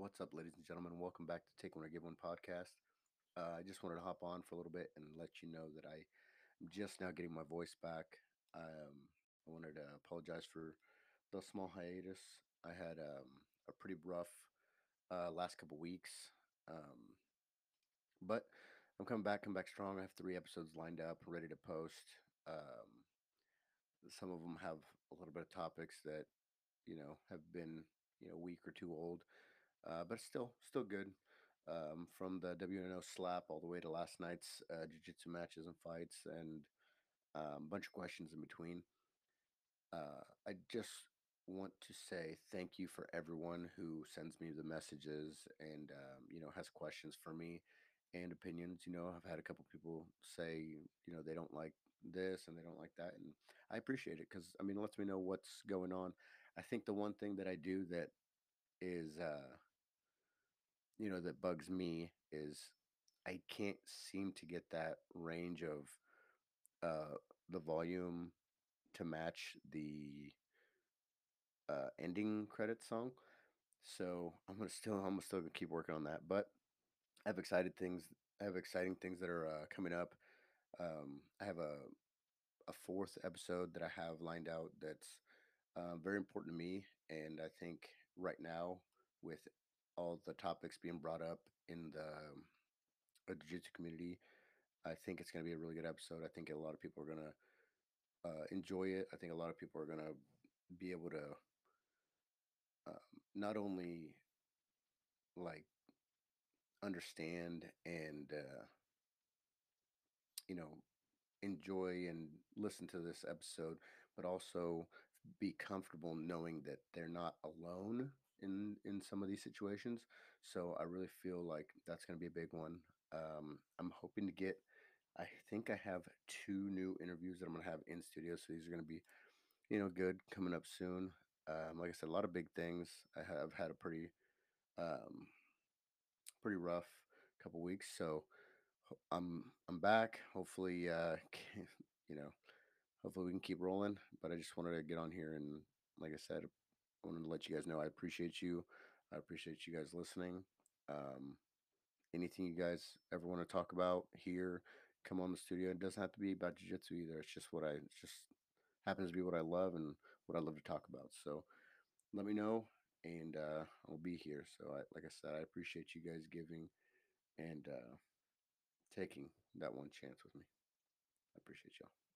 What's up, ladies and gentlemen? Welcome back to Take One or Give One podcast. Uh, I just wanted to hop on for a little bit and let you know that I am just now getting my voice back. Um, I wanted to apologize for the small hiatus. I had um, a pretty rough uh, last couple weeks, um, but I'm coming back, come back strong. I have three episodes lined up, ready to post. Um, some of them have a little bit of topics that you know have been you know a week or two old uh, but still still good. Um, from the WNO slap all the way to last night's uh, jiu-jitsu matches and fights, and um, a bunch of questions in between. Uh, I just want to say thank you for everyone who sends me the messages and um, you know has questions for me and opinions. You know, I've had a couple people say you know they don't like this and they don't like that, and I appreciate it because I mean it lets me know what's going on. I think the one thing that I do that is uh, you know, that bugs me is I can't seem to get that range of uh, the volume to match the uh, ending credit song. So I'm gonna still I'm still gonna keep working on that. But I have excited things. I have exciting things that are uh, coming up. Um, I have a a fourth episode that I have lined out that's uh, very important to me, and I think right now with all the topics being brought up in the uh, jiu-jitsu community. I think it's going to be a really good episode. I think a lot of people are going to uh, enjoy it. I think a lot of people are going to be able to um, not only like understand and uh, you know enjoy and listen to this episode, but also be comfortable knowing that they're not alone in in some of these situations. So I really feel like that's going to be a big one. Um, I'm hoping to get. I think I have two new interviews that I'm going to have in studio. So these are going to be, you know, good coming up soon. Um, like I said, a lot of big things. I have had a pretty, um, pretty rough couple weeks. So I'm I'm back. Hopefully, uh, you know, hopefully we can keep rolling. But I just wanted to get on here and, like I said, wanted to let you guys know I appreciate you. I appreciate you guys listening. Um, anything you guys ever want to talk about here, come on the studio. It doesn't have to be about jiu-jitsu either. It's just what I just happens to be what I love and what I love to talk about. So let me know and uh, I'll be here. So I, like I said, I appreciate you guys giving and uh, taking that one chance with me. I appreciate y'all.